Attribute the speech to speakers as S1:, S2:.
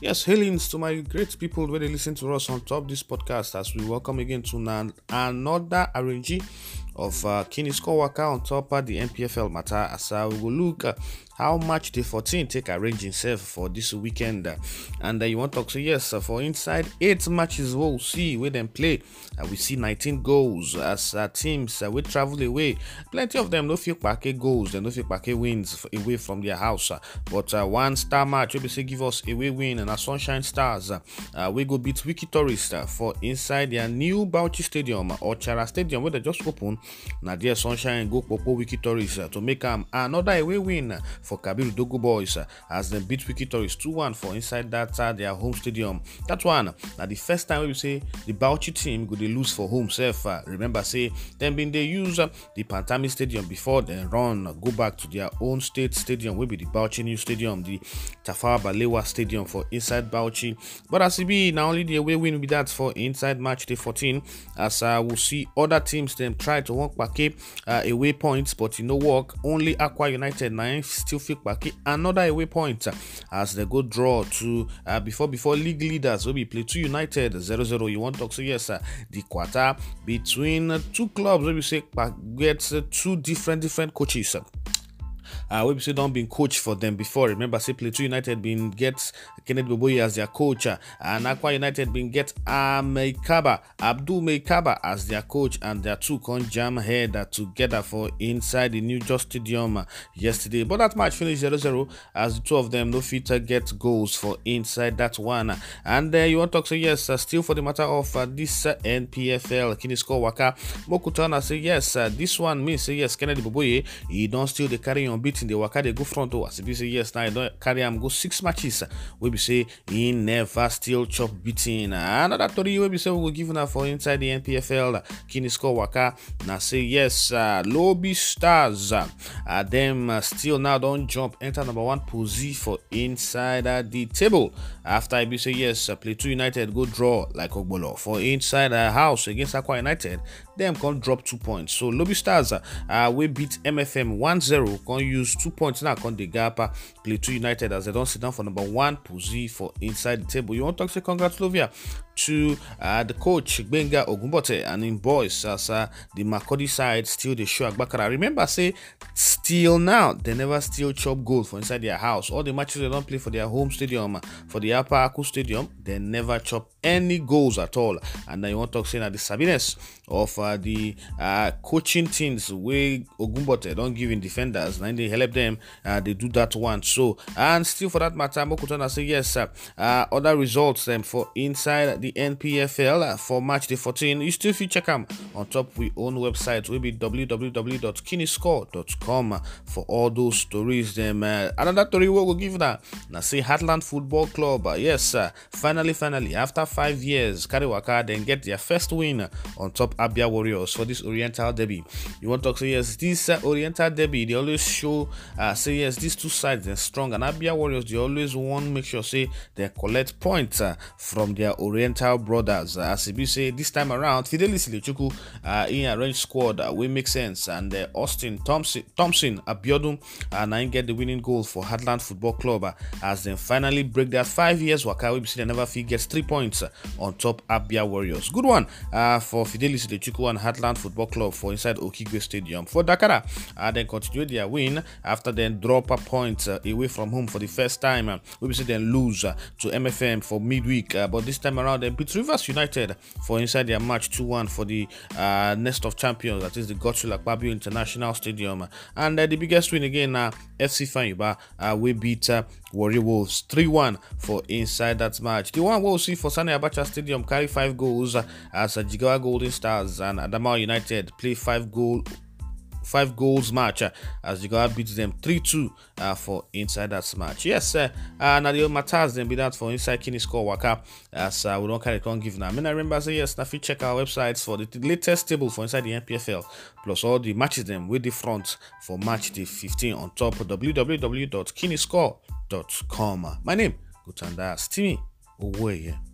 S1: Yes, hailings to my great people where they listen to us on top this podcast as we welcome again to another RNG of uh, Waka on top of the NPFL matter as uh, we will look uh, how much the 14 take arrange himself for this weekend. Uh, and uh, you want to talk so yes, uh, for inside eight matches we'll see where them play. Uh, we see 19 goals as uh, teams we travel away. Plenty of them no feel packet goals, they no feel packet wins away from their house. but one star match we say give us away win and a Sunshine Stars. We go beat Wikki Tourist for inside their new Bauchi Stadium or Chara Stadium where they just open. Now there Sunshine go Popo Wikki Tourist uh, to make them another away win uh, for Kabiru Dogo Boys uh, as they beat Wikki Tourist 2-1 for inside that their home stadium. That one now the first time we say the Bauchi team go they lose for home self. Uh, remember say them been they use the Pantami Stadium before they run go back to their own state stadium will be the Bauchi New Stadium, the Tafawa Balewa Stadium for inside Bauchi. But as it be now only the away win will be that for inside match day 14 as uh, we'll see other teams them try to work back uh, away points but you know work only Aqua United nine still fit back another away point as they go draw to uh, before before league leaders will be play two United 0-0 you want to talk so yes uh, the quarter between uh, two clubs where we say get uh, two different different coaches. uh, uh, we say don't been coach for them before. Remember, say Plateau United been get Kennedy Boboye as their coach, uh, and Akwa United been get uh, Maikaba, Abdul Maikaba as their coach, and their two con jam head uh, together for inside the New Jos Stadium uh, yesterday. But that match finished 0-0 as the two of them no fit uh, get goals for inside that one. And uh, you want to talk say yes, uh, still for the matter of uh, this uh, NPFL Kini score waka. Mokutana say yes, uh, this one means say yes, Kennedy Boboye he don't still the carry on beating the waka they go front oh as you say yes now he don't carry am go six matches. We be say he never still chop beating. Another story we be say we go give una for inside the NPFL Kini score waka now say yes uh, Lobi Stars uh, uh, them uh, still now don't jump enter number one position for inside the table. After I be say yes uh, Plateau United go draw like Ogbolo for inside house against Akwa United them can drop two points. So Lobi Stars we beat MFM 1-0 can use two points now can the gap uh, Plateau United as they don't sit down for number one position for inside the table you want to say congratulations to uh, the coach Gbenga Ogunbote and in boys as uh, the Makurdi side still the show Agbakara. Remember, say still now they never still chop goal for inside their house. All the matches they don't play for their home stadium, for the Aper Aku Stadium, they never chop any goals at all. And then you want to talk saying the sabiness of uh, the uh, coaching teams where Ogunbote don't give in defenders, and they help them, uh, they do that one. So and still for that matter, Mokutana say yes. Uh, uh, other results them for inside the NPFL uh, for match day 14. You still fit check on top we own website will be www.kiniscore.com for all those stories. Them uh, another story we will give that. Now say Heartland Football Club. Uh, yes, uh, finally, finally after five years, Kariwaka then get their first win on top Abia Warriors for this Oriental Derby. You want to talk say yes, this uh, Oriental Derby they always show uh, say yes these two sides they're strong and Abia Warriors they always want make sure say they collect points uh, from their Oriental brothers. Uh, as we say this time around, Fidelis Ilechukwu uh, in a range squad uh, will make sense and uh, Austin Thompson Thompson Abiodun and I get the winning goal for Heartland Football Club uh, as they finally break their five years waka. We see they never gets three points uh, on top Abia Warriors. Good one uh, for Fidelis Ilechukwu and Heartland Football Club for inside Okigwe Stadium. For Dakkada, uh, then continue their win after then drop a point uh, away from home for the first time. Uh, we see then lose uh, to MFM for midweek, but this time around they beat Rivers United for inside their match 2-1 for the Nest of Champions, that is the Godswill Akpabio International Stadium. And the biggest win again, uh, FC Ifeanyi Ubah, uh, we beat uh, Warri Wolves 3-1 for inside that match. The one we'll see for Sani Abacha Stadium carry five goals as uh, Jigawa Golden Stars and Adamawa United play five goal five goals match uh, as Jigawa beats them 3-2 uh, for inside that match. Yes, uh, uh, now the then be that for inside Kini score waka as uh, we don't carry on give now. I mean, I remember say yes, now if you check our websites for the latest table for inside the NPFL plus all the matches them with the front for match day 15 on top of www.kiniscore.com. My name, Gutanda Stimi Owoye.